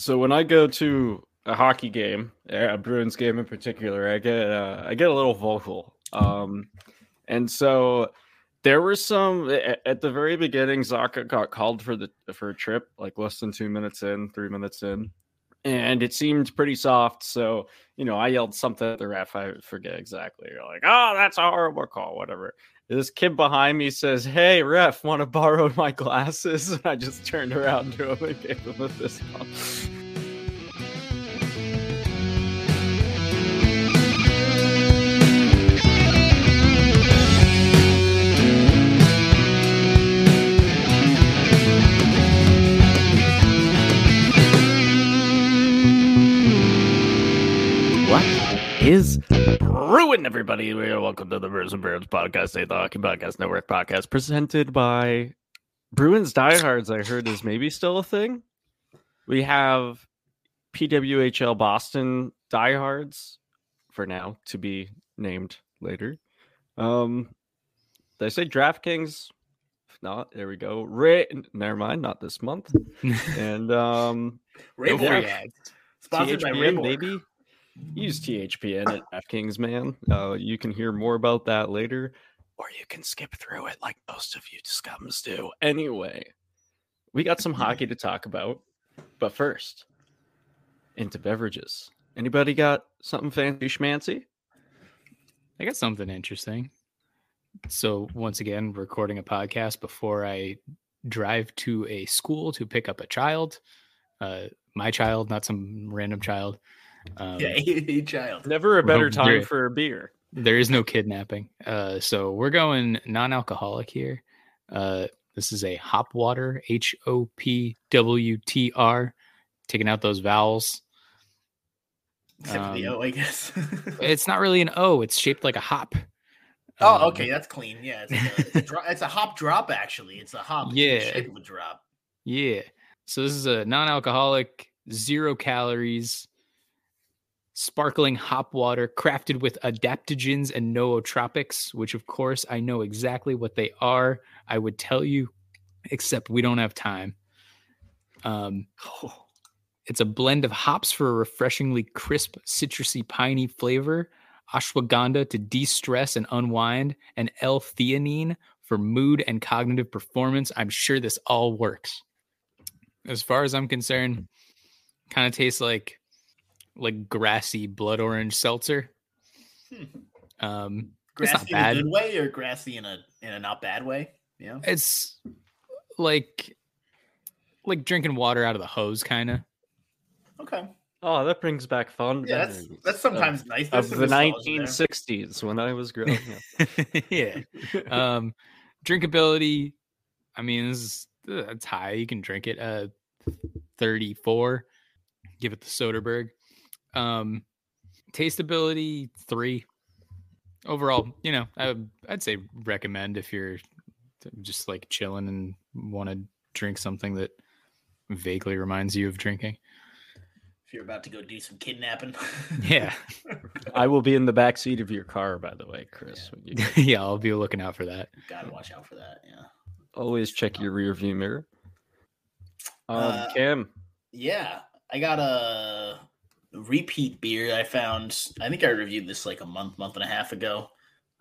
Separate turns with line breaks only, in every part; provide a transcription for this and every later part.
So when I go to a hockey game, a Bruins game in particular, I get uh, I get a little vocal. Um, and so there were some at the very beginning. Zacha got called for the for a trip, like less than two minutes in, three minutes in, and it seemed pretty soft. So you know, I yelled something at the ref. I forget exactly. You're like, "Oh, that's a horrible call," whatever. This kid behind me says, "Hey, ref, want to borrow my glasses?" And I just turned around to him and gave him a fist bump. Is ruined, everybody. Welcome to the Brews and Bruins podcast, They the Hockey Podcast Network podcast, presented by Bruins Diehards. I heard is maybe still a thing. We have PWHL Boston Diehards for now to be named later. Um, did I say DraftKings? If not, there we go. Ray, never mind, not this month. and um,
Ray
Sponsored THPN, by maybe use THPN at DraftKings, man. Uh, you can hear more about that later, or you can skip through it like most of you scums do. Anyway, we got some hockey to talk about, but first, into beverages. Anybody got something fancy schmancy?
I got something interesting. So once again, recording a podcast before I drive to a school to pick up a child, uh, my child, not some random child.
Um, yeah, a child.
Never a better time there, for a beer.
There is no kidnapping. Uh, so we're going non-alcoholic here. Uh, this is a hop water, H O P W T R, taking out those vowels.
Except um, the O, I guess.
it's not really an O. It's shaped like a hop.
Oh, um, okay, that's clean. Yeah, it's, like a, it's, a dro- it's, a, hop drop. Actually, it's a hop.
Yeah,
shape of a drop.
Yeah. So this is a non-alcoholic, zero calories, sparkling hop water crafted with adaptogens and nootropics, which of course I know exactly what they are. I would tell you, except we don't have time. Um, it's a blend of hops for a refreshingly crisp, citrusy, piney flavor, ashwagandha to de stress and unwind, and L theanine for mood and cognitive performance. I'm sure this all works. As far as I'm concerned, kind of tastes like like grassy blood orange seltzer. Hmm. Um,
grassy it's not bad. in a good way or grassy in a in a not bad way. Yeah,
it's like like drinking water out of the hose, kind of.
Okay.
Oh, that brings back fun.
Yeah, that's, that's sometimes
of,
nice.
of the 1960s when I was growing
up. yeah. um, drinkability. I mean, this is that's high. You can drink it. Uh, 34. Give it the Soderberg. Um, tasteability three. Overall, you know, I, I'd say recommend if you're just like chilling and want to drink something that vaguely reminds you of drinking.
If you're about to go do some kidnapping.
yeah.
I will be in the back seat of your car, by the way, Chris.
Yeah, yeah I'll be looking out for that.
Gotta watch out for that. Yeah.
Always check your rear view mirror. Um, uh, Cam.
Yeah. I got a repeat beer I found. I think I reviewed this like a month, month and a half ago.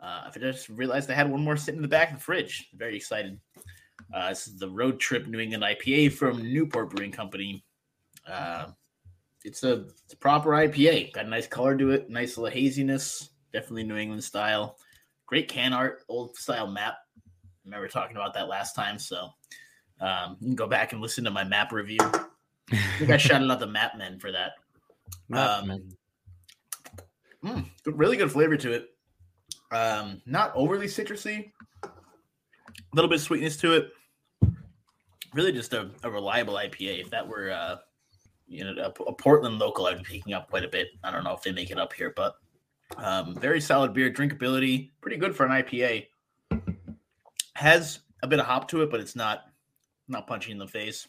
Uh, I just realized I had one more sitting in the back of the fridge. Very excited. Uh, this is the Road Trip New England IPA from Newport Brewing Company. Uh, it's, a, it's a proper IPA. Got a nice color to it, nice little haziness. Definitely New England style. Great can art, old style map. I remember talking about that last time. So um, you can go back and listen to my map review. I think I shouted out the map men for that. Um, mm, really good flavor to it. Um, not overly citrusy. A little bit of sweetness to it. Really, just a, a reliable IPA. If that were, uh, you know, a, a, Portland local, I'd be picking up quite a bit. I don't know if they make it up here, but um, very solid beer. Drinkability, pretty good for an IPA. Has a bit of hop to it, but it's not not punching in the face.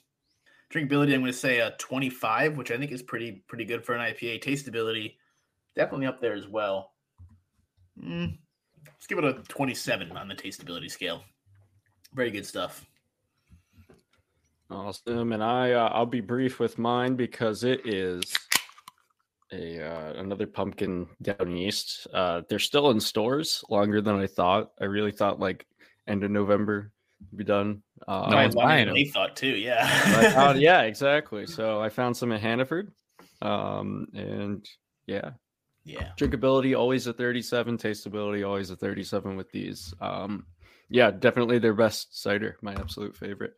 Drinkability, I'm going to say a 25, which I think is pretty pretty good for an IPA. Tasteability, definitely up there as well. Mm, let's give it a 27 on the tasteability scale. Very good stuff.
Awesome, and I uh, I'll be brief with mine because it is a uh, another pumpkin down east. Uh, they're still in stores longer than I thought. I really thought like end of November be done. Uh,
No one's
Longer
buying them.
They thought too,
I
yeah.
found- yeah, exactly. So I found some at Hannaford, um, and yeah,
yeah.
drinkability always a 37 tasteability always a 37 with these um yeah definitely their best cider my absolute favorite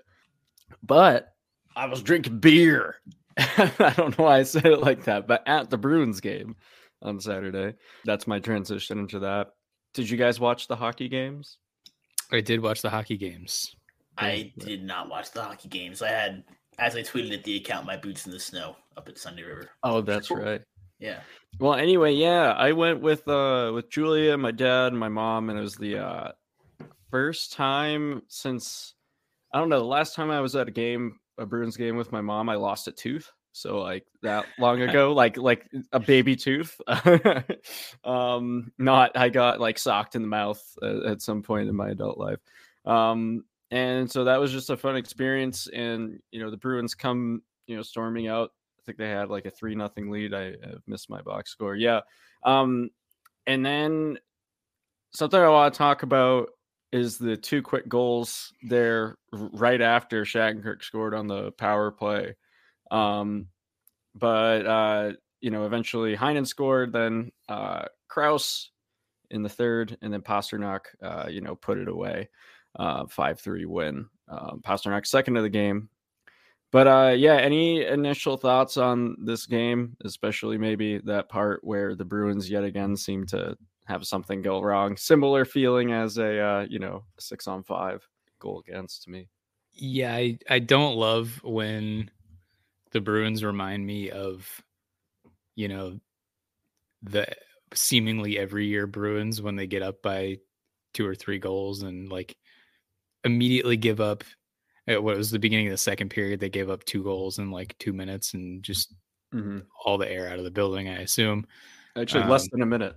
but i was drinking beer i don't know why i said it like that but at the bruins game on saturday that's my transition into that did you guys watch the hockey games
I did watch the hockey games.
I did not watch the hockey games. I had, as I tweeted at the account, my boots in the snow up at Sunday River.
oh that's right
Yeah.
Well, anyway, yeah, I went with uh with Julia, my dad, my mom, and it was the uh first time since I don't know, the last time I was at a game, a Bruins game with my mom, I lost a tooth. So like that long ago, like like a baby tooth. um not I got like socked in the mouth at, at some point in my adult life. Um and so that was just a fun experience and you know the Bruins come, you know, storming out I think they had like a three nothing lead. I uh, missed my box score. Yeah. Um, and then something I want to talk about is the two quick goals there right after Shattenkirk scored on the power play. Um, but uh, you know, eventually Heinen scored, then uh, Kraus in the third, and then Pastrnak, uh, you know, put it away. Uh, five three win. Um, Pastrnak second of the game. But uh, yeah, any initial thoughts on this game, especially maybe that part where the Bruins yet again seem to have something go wrong? Similar feeling as a uh, you know six on five goal against me.
Yeah, I, I don't love when the Bruins remind me of, you know, the seemingly every year Bruins when they get up by two or three goals and like immediately give up. It was the beginning of the second period. They gave up two goals in like two minutes and just all the air out of the building. I assume.
Actually, less
Um,
than a minute.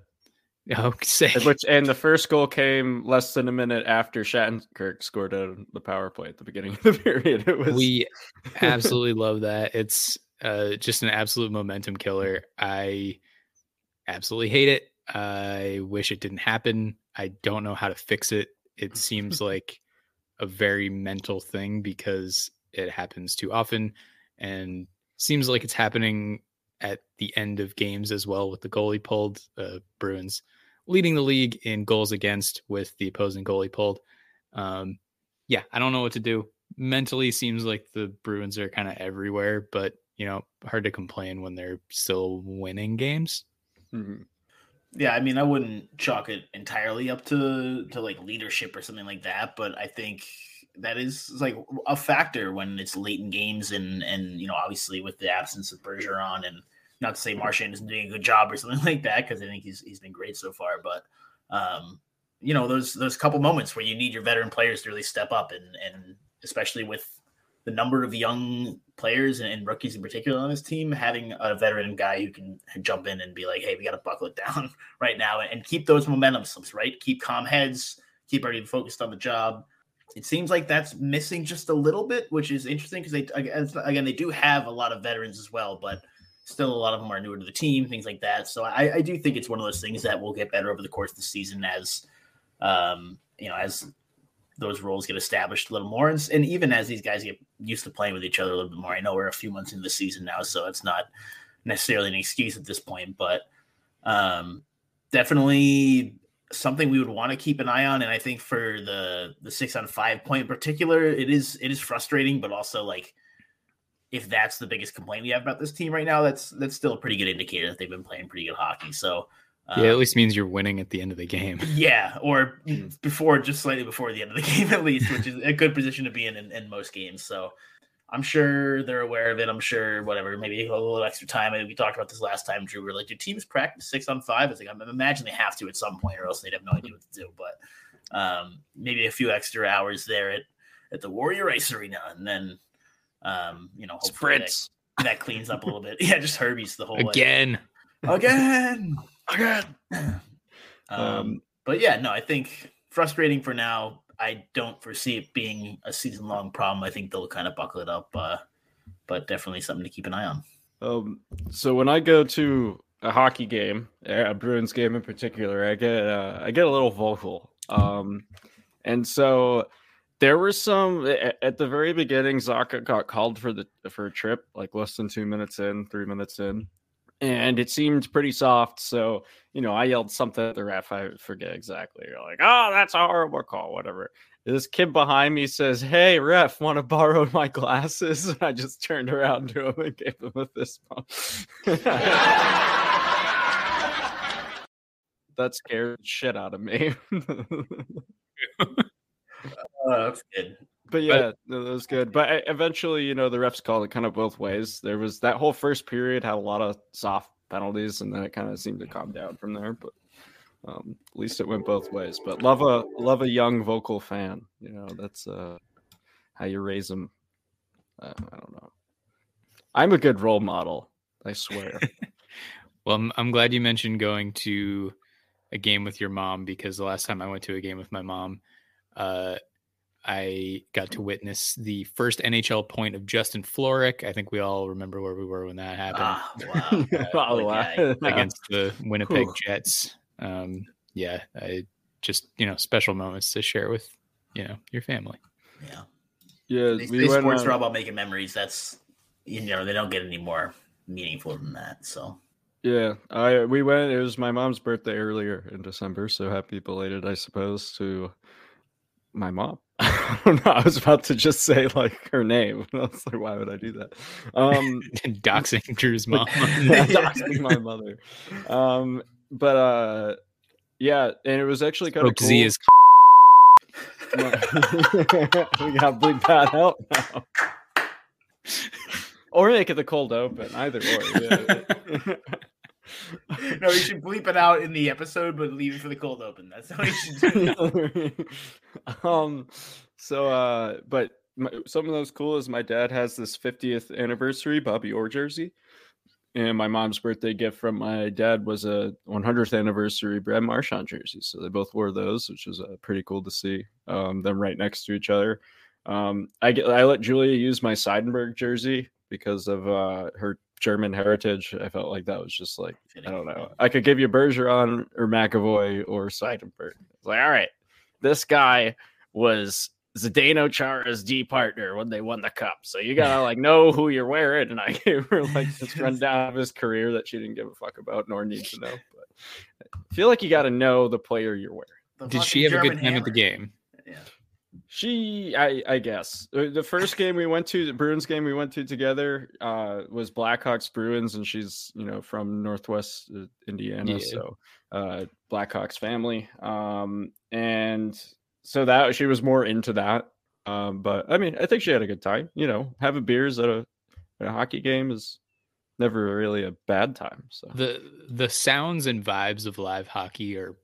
Oh, say
And Which and the first goal came less than a minute after Shattenkirk scored on the power play at the beginning of the period. It was
we absolutely love that. It's uh, just an absolute momentum killer. I absolutely hate it. I wish it didn't happen. I don't know how to fix it. It seems like a very mental thing because it happens too often and seems like it's happening at the end of games as well with the goalie pulled uh, Bruins leading the league in goals against with the opposing goalie pulled. Um, yeah, I don't know what to do. Mentally, seems like the Bruins are kind of everywhere, but you know, hard to complain when they're still winning games.
Mhm.
Yeah, I mean, I wouldn't chalk it entirely up to to like leadership or something like that, but I think that is like a factor when it's late in games and and you know obviously with the absence of Bergeron and not to say Marchand isn't doing a good job or something like that because I think he's he's been great so far, but um, you know those those couple moments where you need your veteran players to really step up and and especially with the number of young players and, and rookies in particular on this team, having a veteran guy who can jump in and be like, "Hey, we got to buckle it down right now," and, and keep those momentum slips right? Keep calm heads, keep everybody focused on the job. It seems like that's missing just a little bit, which is interesting because they again they do have a lot of veterans as well, but still a lot of them are newer to the team, things like that. So I, I do think it's one of those things that will get better over the course of the season as um, you know as those roles get established a little more, and, and even as these guys get used to playing with each other a little bit more. I know we're a few months into the season now, so it's not necessarily an excuse at this point, but um, definitely something we would want to keep an eye on. And I think for the the six on five point in particular, it is it is frustrating, but also like if that's the biggest complaint we have about this team right now, that's that's still a pretty good indicator that they've been playing pretty good hockey. So
yeah, at
um,
least means you're winning at the end of the game.
yeah, or
Mm.
before, just slightly before the end of the game, at least, which is a good position to be in, in in most games. So I'm sure they're aware of it. I'm sure whatever, maybe a little extra time. I mean, we talked about this last time, Drew. We're like, do teams practice six on five? It's like I imagine they have to at some point, or else they'd have no idea what to do. But um, maybe a few extra hours there at at the Warrior Ice Arena, and then um, you know, hopefully that,
Spritz
that cleans up a little bit. Yeah, just Herbie's the whole way.
Again.
again.
again.
Um,
Um,
but yeah, no, I think frustrating for now. I don't foresee it being a season long problem. I think they'll kind of buckle it up, uh, but definitely something to keep an eye on.
Um, so when I go to a hockey game, a Bruins game in particular, I get uh, I get a little vocal. Um, and so there were some at the very beginning. Zacha got called for the for a trip, like less than two minutes in, three minutes in, and it seemed pretty soft. So you know, I yelled something at the ref. I forget exactly. You're like, "Oh, that's a horrible call," whatever. This kid behind me says, "Hey, ref, want to borrow my glasses?" And I just turned around to him and gave him a fist bump. that scared shit out of me.
Oh, that's good.
But yeah, but, that was good. But eventually, you know, the refs called it kind of both ways. There was that whole first period had a lot of soft penalties, and then it kind of seemed to calm down from there. But um, at least it went both ways. But love a love a young vocal fan. You know, that's uh, how you raise them. Uh, I don't know. I'm a good role model. I swear.
well, I'm, I'm glad you mentioned going to a game with your mom because the last time I went to a game with my mom, uh, I got to witness the first NHL point of Justin Florek. I think we all remember where we were when that happened. Ah, wow. uh, oh, wow. against the Winnipeg Jets. Um, yeah, I just you know special moments to share with you know your family.
Yeah,
yeah.
These, we these sports on... are all about making memories. That's you know they don't get any more meaningful than that. So
yeah, I we went. It was my mom's birthday earlier in December, so happy belated, I suppose, to my mom. I don't know. I was about to just say like her name. I was like, why would I do that? Um,
doxing Drew's mom.
doxing my mother. Um, but uh, yeah, and it was actually kind of cool. Z is. we gotta bleep that out now. or make it the cold open. Either or. Yeah.
no, you should bleep it out in the episode, but leave it for the cold open. That's how you should
do. It. um, so, uh, but my, some of those cool is my dad has this 50th anniversary Bobby Orr jersey, and my mom's birthday gift from my dad was a 100th anniversary Brad Marchand jersey. So they both wore those, which was uh, pretty cool to see um, them right next to each other. Um, I get, I let Julia use my Seidenberg jersey because of uh, her German heritage. I felt like that was just like I don't know. I could give you Bergeron or McAvoy or Seidenberg. It's like, all right, this guy was Zdeno Chara's D partner when they won the cup. So you gotta like know who you're wearing. And I gave her like this rundown of his career that she didn't give a fuck about nor need to know. But I feel like you gotta know the player you're wearing.
The Did she have German a good time hammer. at the game?
Yeah.
She, I, I guess uh, the first game we went to, the Bruins game we went to together, uh, was Blackhawks Bruins, and she's you know from Northwest uh, Indiana, yeah. so uh, Blackhawks family. Um, and so that she was more into that. Um, but I mean, I think she had a good time. You know, having beers at a at a hockey game is never really a bad time. So
the the sounds and vibes of live hockey are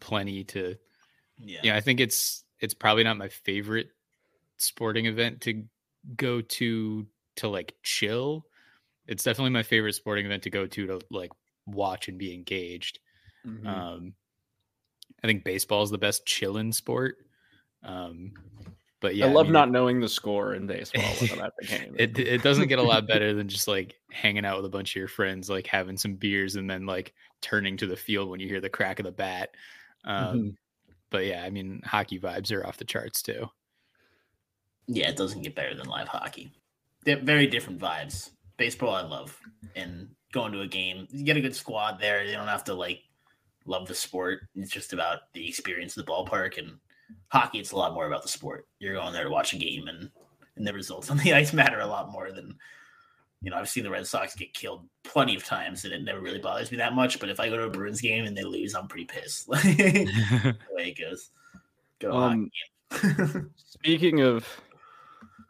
plenty to. Yeah, yeah I think it's it's probably not my favorite sporting event to go to to like chill. It's definitely my favorite sporting event to go to to like watch and be engaged. Mm-hmm. Um, I think baseball is the best chilling sport. Um, but yeah,
I love I mean, not knowing the score in baseball at the game.
it it doesn't get a lot better than just like hanging out with a bunch of your friends, like having some beers, and then like turning to the field when you hear the crack of the bat. Um, mm-hmm but yeah, I mean, hockey vibes are off the charts too.
Yeah, it doesn't get better than live hockey. They're very different vibes. Baseball, I love, and going to a game, you get a good squad there. You don't have to like love the sport. It's just about the experience of the ballpark. And hockey, it's a lot more about the sport. You're going there to watch a game, and and the results on the ice matter a lot more than you know, I've seen the Red Sox get killed plenty of times, and it never really bothers me that much. But if I go to a Bruins game and they lose, I'm pretty pissed. the way it goes. Go um,
speaking of,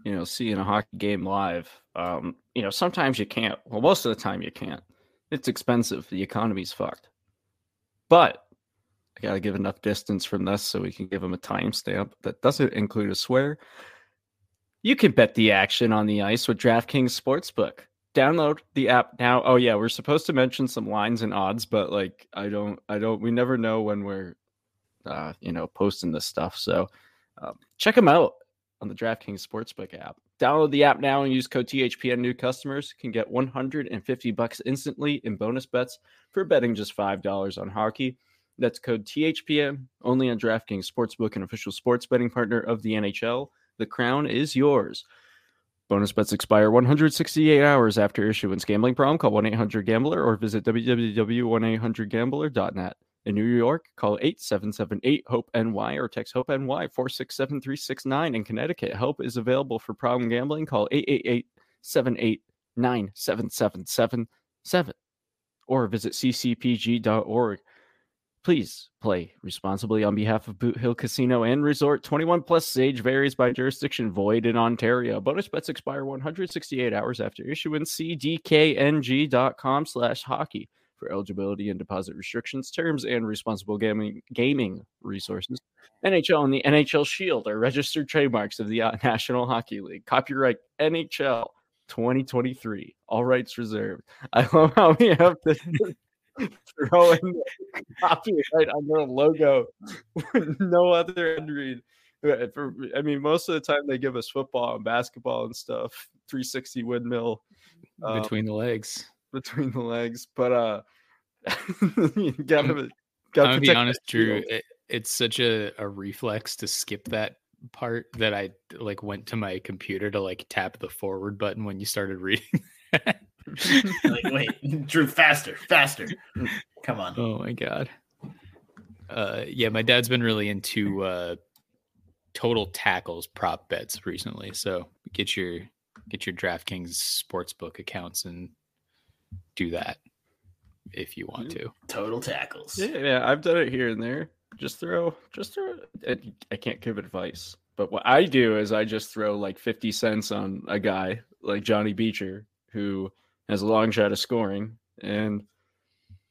you know, seeing a hockey game live, um, you know, sometimes you can't. Well, most of the time you can't. It's expensive. The economy's fucked. But I got to give enough distance from this so we can give them a timestamp that doesn't include a swear. You can bet the action on the ice with DraftKings Sportsbook. Download the app now. Oh yeah, we're supposed to mention some lines and odds, but like I don't I don't we never know when we're uh you know posting this stuff. So Um, check them out on the DraftKings Sportsbook app. Download the app now and use code THPN. New customers can get 150 bucks instantly in bonus bets for betting just $5 on hockey. That's code THPN only on DraftKings Sportsbook, an official sports betting partner of the NHL. The crown is yours. Bonus bets expire 168 hours after issuance. Gambling problem? Call 1 800 Gambler or visit www.1800Gambler.net. In New York, call 8778 HOPE NY or text HOPE NY 467 369. In Connecticut, help is available for problem gambling. Call 888 789 7777 or visit ccpg.org. Please play responsibly on behalf of Boot Hill Casino and Resort. 21 plus age varies by jurisdiction, void in Ontario. Bonus bets expire 168 hours after issuance. cdkng.com slash hockey for eligibility and deposit restrictions, terms, and responsible gaming gaming resources. NHL and the NHL Shield are registered trademarks of the uh, National Hockey League. Copyright NHL 2023. All rights reserved. I love how we have to throw in copyright on their logo with no other end read. For, I mean, most of the time they give us football and basketball and stuff. 360 windmill
um, between the legs.
Between the legs, but uh, you
gotta. gotta I'm be honest, Drew. It, it's such a, a reflex to skip that part that I like went to my computer to like tap the forward button when you started reading.
like, wait, Drew, faster, faster. Come on.
Oh my god. Uh, yeah, my dad's been really into uh, total tackles prop bets recently. So get your get your DraftKings sportsbook accounts and do that if you want to.
Total tackles.
Yeah, yeah, I've done it here and there. Just throw, just throw. I can't give advice, but what I do is I just throw like fifty cents on a guy like Johnny Beecher who has a long shot of scoring, and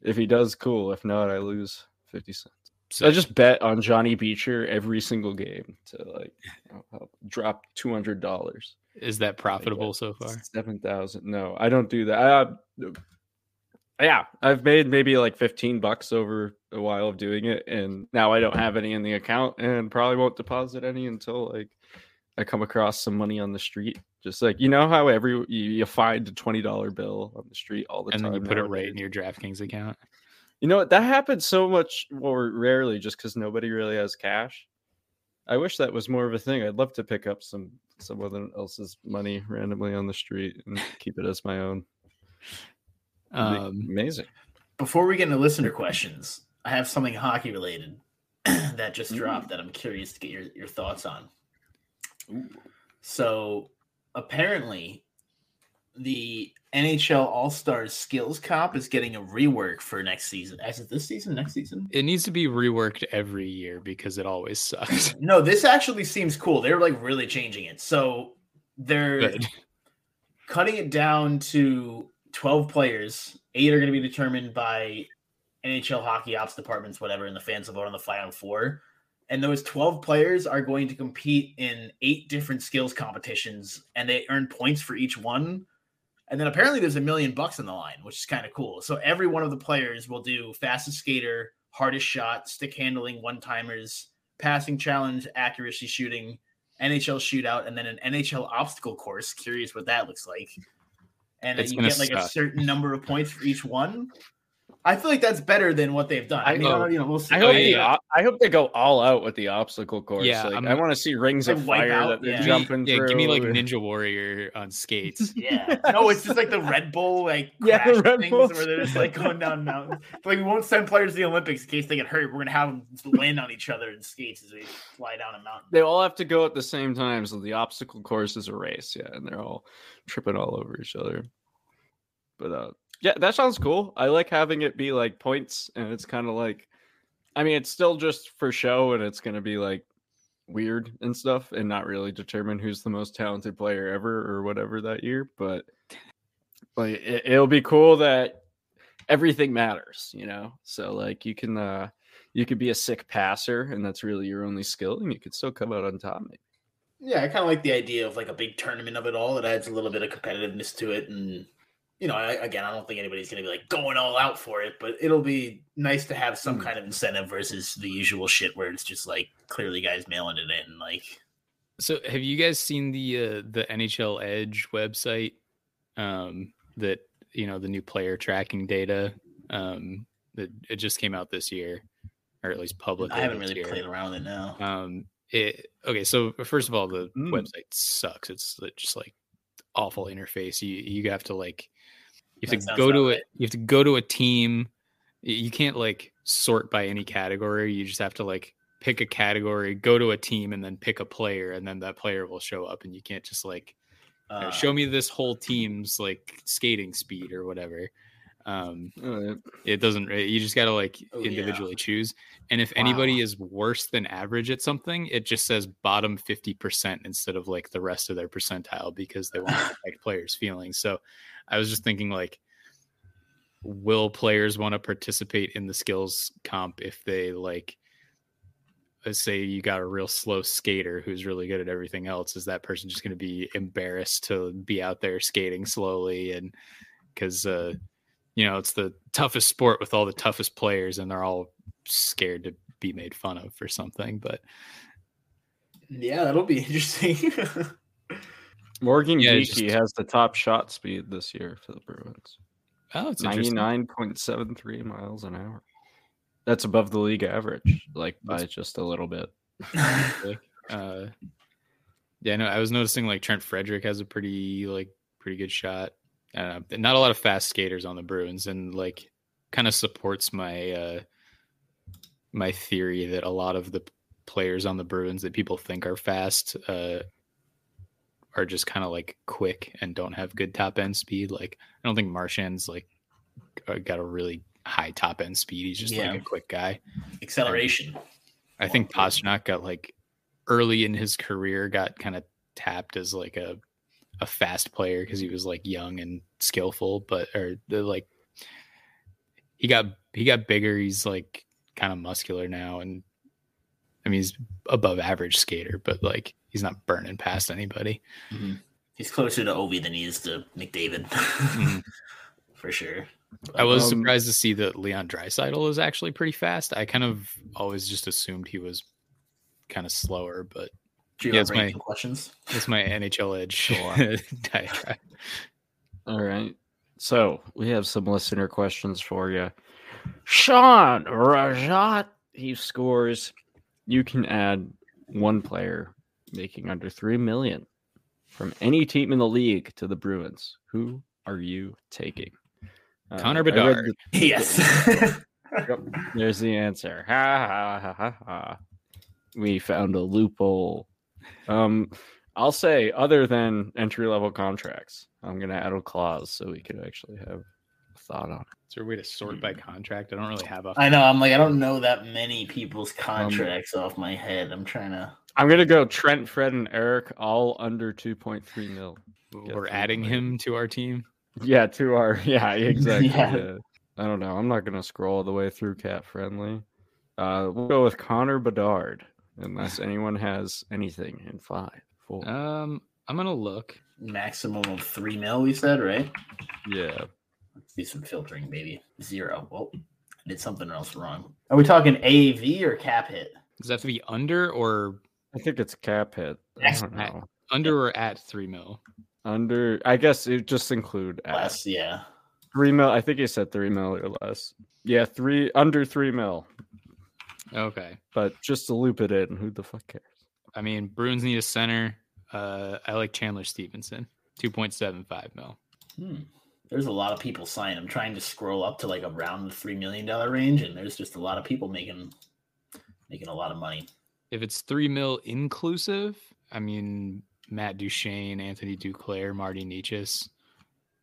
if he does, cool. If not, I lose fifty cents. So I just bet on Johnny Beecher every single game to like I'll, I'll drop two hundred dollars.
Is that profitable so far?
Seven thousand. No, I don't do that. I, yeah, I've made maybe like 15 bucks over a while of doing it. And now I don't have any in the account and probably won't deposit any until like I come across some money on the street. Just like, you know how every you, you find a $20 bill on the street all the
and
time.
And then you put it right in your DraftKings account.
You know what? That happens so much more rarely just because nobody really has cash. I wish that was more of a thing. I'd love to pick up some someone else's money randomly on the street and keep it as my own. Um, Amazing.
Before we get into listener questions, I have something hockey related that just dropped Ooh. that I'm curious to get your, your thoughts on. Ooh. So apparently, the NHL All Stars Skills Comp is getting a rework for next season. As it this season, next season?
It needs to be reworked every year because it always sucks.
no, this actually seems cool. They're like really changing it. So they're Good. cutting it down to 12 players. Eight are going to be determined by NHL hockey ops departments, whatever, and the fans will vote on the final four. And those 12 players are going to compete in eight different skills competitions, and they earn points for each one. And then apparently there's a million bucks on the line, which is kind of cool. So every one of the players will do fastest skater, hardest shot, stick handling, one timers, passing challenge, accuracy shooting, NHL shootout, and then an NHL obstacle course. Curious what that looks like and you get like suck. a certain number of points for each one. I feel like that's better than what they've done. I, I mean,
I, you know, we'll I hope, yeah. the, I hope they go all out with the obstacle course. Yeah, like, i want to see rings of fire out, that they're yeah. jumping
yeah,
through.
Give me like Ninja Warrior on skates.
yeah, no, it's just like the Red Bull like yeah, the Red things Bull. where they're just like going down mountains. like we won't send players to the Olympics in case they get hurt. We're gonna have them land on each other in skates as they fly down a mountain.
They all have to go at the same time, so the obstacle course is a race. Yeah, and they're all tripping all over each other. But uh, yeah, that sounds cool. I like having it be like points, and it's kind of like, I mean, it's still just for show, and it's gonna be like weird and stuff, and not really determine who's the most talented player ever or whatever that year. But like, it, it'll be cool that everything matters, you know. So like, you can uh, you could be a sick passer, and that's really your only skill, and you could still come out on top, maybe.
Yeah, I kind of like the idea of like a big tournament of it all. It adds a little bit of competitiveness to it, and you know, I, again, I don't think anybody's going to be like going all out for it, but it'll be nice to have some
Hmm.
kind of incentive versus the usual shit where it's just like clearly guys mailing it in. Like,
So have you guys seen the uh, the NHL Edge website? Um, that you know the new player tracking data. Um, that it just came out this year, or at least publicly.
I haven't really
year.
played around with it now.
Um, it okay. So first of all, the
Mm.
website sucks. It's just like awful interface. You you have to like you
That
have to go to
about
it.
right.
You have to go to a team. You can't like sort by any category. You just have to like pick a category, go to a team, and then pick a player, and then that player will show up. And you can't just like you know,
Uh,
show me this whole team's like skating speed or whatever. Um,
Uh,
it doesn't. You just got to like
Oh, yeah.
individually choose. And if
Wow.
anybody is worse than average at something, it just says bottom fifty percent instead of like the rest of their percentile because they want to protect players' feelings. So, I was just thinking like, will players want to participate in the skills comp if they like? Let's say you got a real slow skater who's really good at everything else. Is that person just going to be embarrassed to be out there skating slowly and because uh, you know it's the toughest sport with all the toughest players and they're all scared to be made fun of for something but
yeah, that'll be interesting.
Morgan
Yeah, it's just-
has the top shot speed this year for the Bruins.
oh it's
Ninety nine point seven three miles an hour. That's above the league average, like by just a little bit.
uh yeah no i was noticing like trent frederic has a pretty like pretty good shot uh, not a lot of fast skaters on the bruins and like kind of supports my uh my theory that a lot of the players on the bruins that people think are fast uh are just kind of like quick and don't have good top end speed like i don't think Marchand's like uh, got a really high top end speed he's just
Yeah.
like a quick guy
Acceleration.
I think Pastrnak got like early in his career got kind of tapped as like a a fast player because he was like young and skillful, but or the like he got he got bigger. He's like kind of muscular now, and I mean he's above average skater, but like he's not burning past anybody.
Mhm. He's closer to Ovi than he is to McDavid,
Mhm.
for sure.
I was
Um,
surprised to see that Leon Draisaitl is actually pretty fast. I kind of always just assumed he was kind of slower, but
Do you
Yeah,
have
it's my-
ranking questions?
that's my NHL edge
Sure.
diatribe.
All right. So we have some listener questions for you. Sean Rajat, he scores. You can add one player making under three million from any team in the league to the Bruins. Who are you taking? Uh,
Connor
I read
Bedard.
the-
Yes.
Yep, there's the answer. Ha ha ha ha ha. We found a loophole. Um, I'll say other than entry level contracts, I'm gonna add a clause so we could actually have a thought on it.
Is there a way to sort by contract? I don't really have a.
I know. I'm like, I don't know that many people's contracts off my head. I'm trying to.
I'm gonna go Trent, Fred, and Eric, all under 2.3 mil. get
We're adding
players.
him to our team.
Yeah, to our yeah, exactly.
Yeah.
yeah. I don't know. I'm not gonna scroll all the way through CapFriendly. Uh, we'll go with Connor Bedard, unless anyone has anything in five, four.
Um, I'm gonna look.
Maximum of three mil, we said, right?
yeah.
Let's do some filtering, baby. Zero. Well, I did something else wrong. Are we talking AAV or cap hit?
Does that have to be under or
I think it's cap hit. I don't
at-
know.
under or at three mil?
Under, I guess it just include at
Less, yeah.
three mil. I think he said three mil or less. Yeah, three under three mil.
Okay.
But just to loop it in, who the fuck cares?
I mean, Bruins need a center. Uh, I like Chandler Stephenson. Two point seven five mil.
Hmm. There's a lot of people signing. I'm trying to scroll up to like around the three million dollar range, and there's just a lot of people making making a lot of money.
If it's three mil inclusive, I mean Matt Duchene, Anthony Duclair, Marty Nietzsche.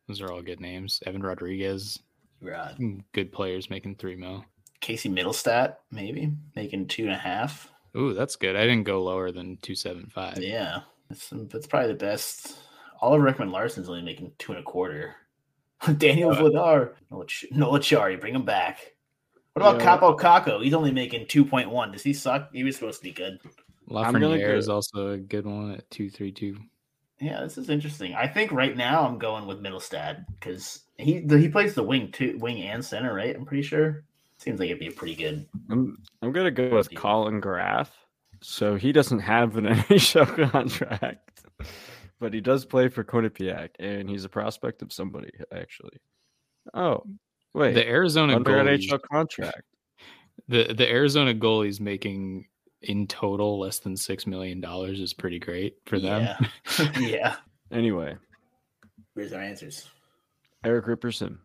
Those are all good names. Evan Rodrigues,
Right.
mm, good players making three mil.
Casey Mittelstadt, maybe making two and a half.
Ooh, that's good. I didn't go lower than two seven five.
Yeah, that's, that's probably the best. Oliver Ekman-Larsson's only making two and a quarter. Daniel
Uh,
Vladar, Noel Acciari, bring him back. What about
Yeah.
Kaapo Kakko? He's only making two point one. Does he suck? He was supposed to be good.
I'm gonna
Lafreniere is also a good one at two three two.
Yeah, this is interesting. I think right now I'm going with Mittelstadt because He he plays the wing too, wing and center, right? I'm pretty sure. Seems like it'd be a pretty good.
I'm I'm gonna go with Collin Graf. So he doesn't have an NHL contract, but he does play for Quinnipiac, and he's a prospect of somebody actually. Oh, wait,
the Arizona
under
goalie,
NHL contract.
the the Arizona goalie's making in total less than six million dollars is pretty great for them.
Yeah. yeah.
Anyway,
Here's our answers.
Eric Ripperson.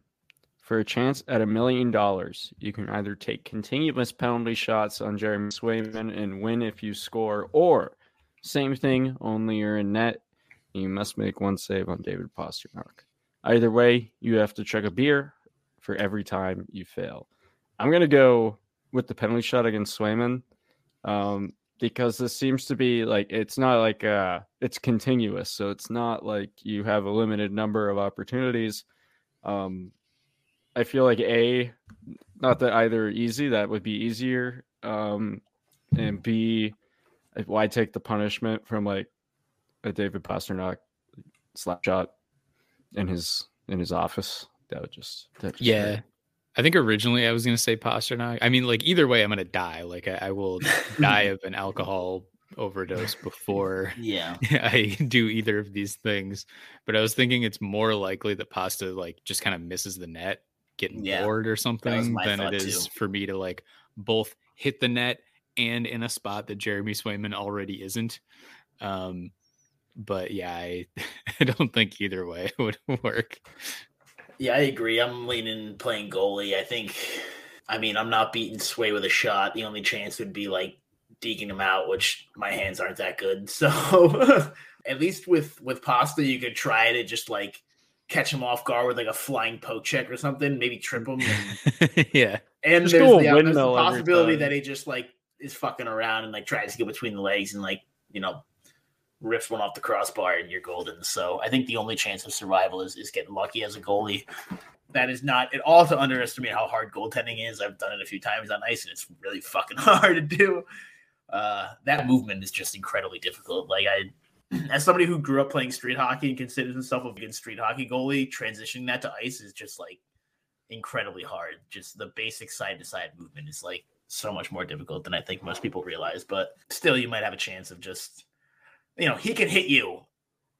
For a chance at a million dollars, you can either take continuous penalty shots on Jeremy Swayman and win if you score, or same thing, only you're in net. You must make one save on David Pastrnak. Either way, you have to chug a beer for every time you fail. I'm gonna go with the penalty shot against Swayman um, because this seems to be like it's not like uh, it's continuous, so it's not like you have a limited number of opportunities. Um, I feel like a, not that either easy, that would be easier. Um, and B, why take the punishment from like a David Pastrnak slap shot in his in his office? That would just that just
Yeah.
hurt.
I think originally I was gonna say Pastrnak. I mean, like either way, I'm gonna die. Like I, I will die of an alcohol overdose before
Yeah.
I do either of these things. But I was thinking it's more likely that Pasta like just kind of misses the net, getting
Yeah,
bored or something, than it is
too.
for me to like both hit the net and in a spot that Jeremy Swayman already isn't. Um, but yeah, I, I don't think either way would work.
Yeah, I agree. I'm leaning playing goalie. I think, I mean, I'm not beating Sway with a shot. The only chance would be like deking him out, which my hands aren't that good. So at least with with Pasta, you could try to just like catch him off guard with like a flying poke check or something, maybe trip him. And,
yeah.
and
Just
there's, the,
a
there's the possibility that he just like is fucking around and like tries to get between the legs and like you know rips one off the crossbar and you're golden. So I think the only chance of survival is is getting lucky as a goalie. That is not at all to underestimate how hard goaltending is. I've done it a few times on ice and it's really fucking hard to do. Uh, that movement is just incredibly difficult. Like I, as somebody who grew up playing street hockey and considers himself a good street hockey goalie, transitioning that to ice is just like incredibly hard. Just the basic side to side movement is like so much more difficult than I think most people realize. But still, you might have a chance of just, you know, he can hit you.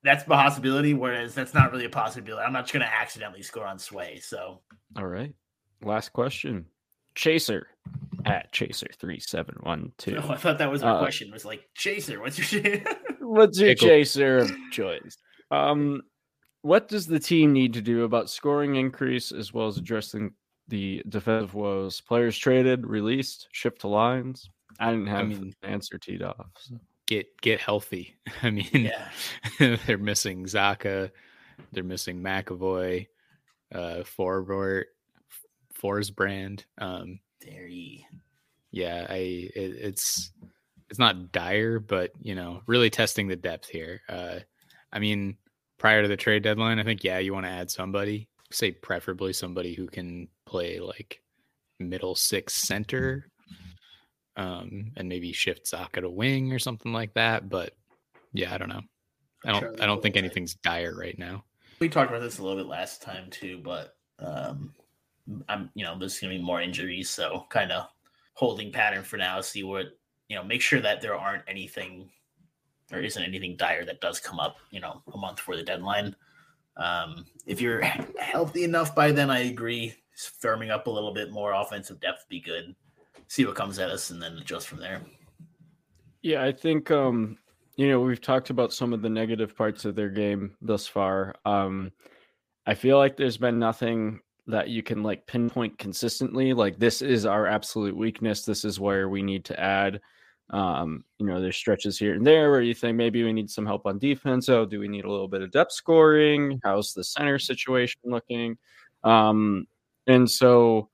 That's a possibility. Whereas that's not really a possibility. I'm not just going to accidentally score on sway. So
All right. Last question. Chaser at Chaser three seven one two.
oh, I thought that was our
Uh,
question. It was like Chaser, what's your?
What's your
Pickle.
chaser of choice? Um, what does the team need to do about scoring increase as well as addressing the defensive woes? Players traded, released, shipped to lines. I didn't have
mean-
an answer teed off. so.
Get get healthy. I mean,
yeah.
they're missing Zacha, they're missing McAvoy, uh, Forbort, Forsbrand. Um,
he.
yeah, I it, it's it's not dire, but you know, really testing the depth here. Uh, I mean, prior to the trade deadline, I think yeah, you want to add somebody. Say preferably somebody who can play like middle six center, um, and maybe shift Zacha to wing or something like that. But yeah, I don't know. I don't. I don't think anything's dire right now.
We talked about this a little bit last time too, but um, I'm you know there's gonna be more injuries, so kind of holding pattern for now. See what you know. Make sure that there aren't anything or isn't anything dire that does come up. You know, a month before the deadline. Um, if you're healthy enough by then, I agree. Firming up a little bit more offensive depth would be good. See what comes at us, and then adjust from there.
Yeah, I think um, you know, we've talked about some of the negative parts of their game thus far. Um, I feel like there's been nothing that you can like pinpoint consistently. Like this is our absolute weakness. This is where we need to add. Um, you know, there's stretches here and there where you think maybe we need some help on defense. Oh, do we need a little bit of depth scoring? How's the center situation looking? Um, and so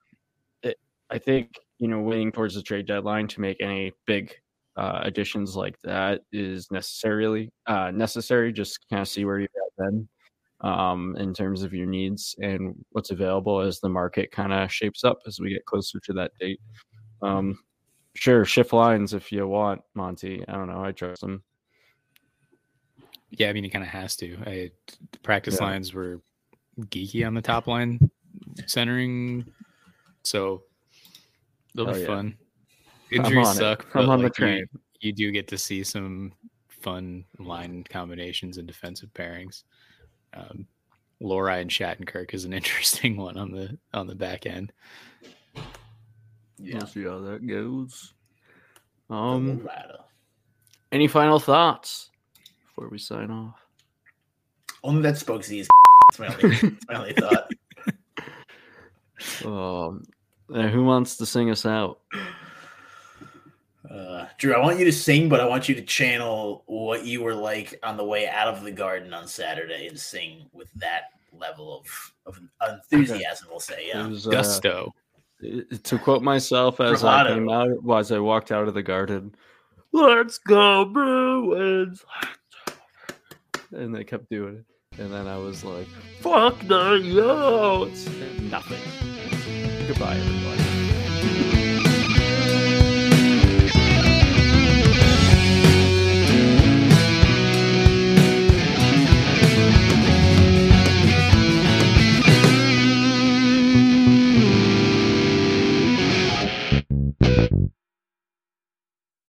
it, I think you know, waiting towards the trade deadline to make any big uh, additions like that is necessarily uh, necessary. Just kind of see where you're at then um, in terms of your needs and what's available as the market kind of shapes up as we get closer to that date. Um, sure, shift lines if you want, Monty. I don't know. I trust them.
Yeah, I mean, he kind of has to. I, the practice
Yeah.
lines were Geekie on the top line centering. So they'll
Oh,
be
yeah.
fun.
I'm
Injuries
on it.
suck.
I'm
but,
on
like, you-
train.
You, do get to see some fun line combinations and defensive pairings. Um, Lohrei and Shattenkirk is an interesting one on the on the back end.
Yeah.
We'll see how that goes. Um, any final thoughts before we sign off?
Only that Spokesy is. That's my only, that's my only thought.
Um, uh, who wants to sing us out?
Uh, Drew, I want you to sing, but I want you to channel what you were like on the way out of the garden on Saturday and sing with that level of, of enthusiasm, we'll say. Yeah.
was, uh,
Gusto.
to quote myself as I came out, well, as I walked out of the garden, "Let's go Bruins!" And they kept doing it, and then I was like, "Fuck the Yotes!" And nothing. Goodbye, everybody.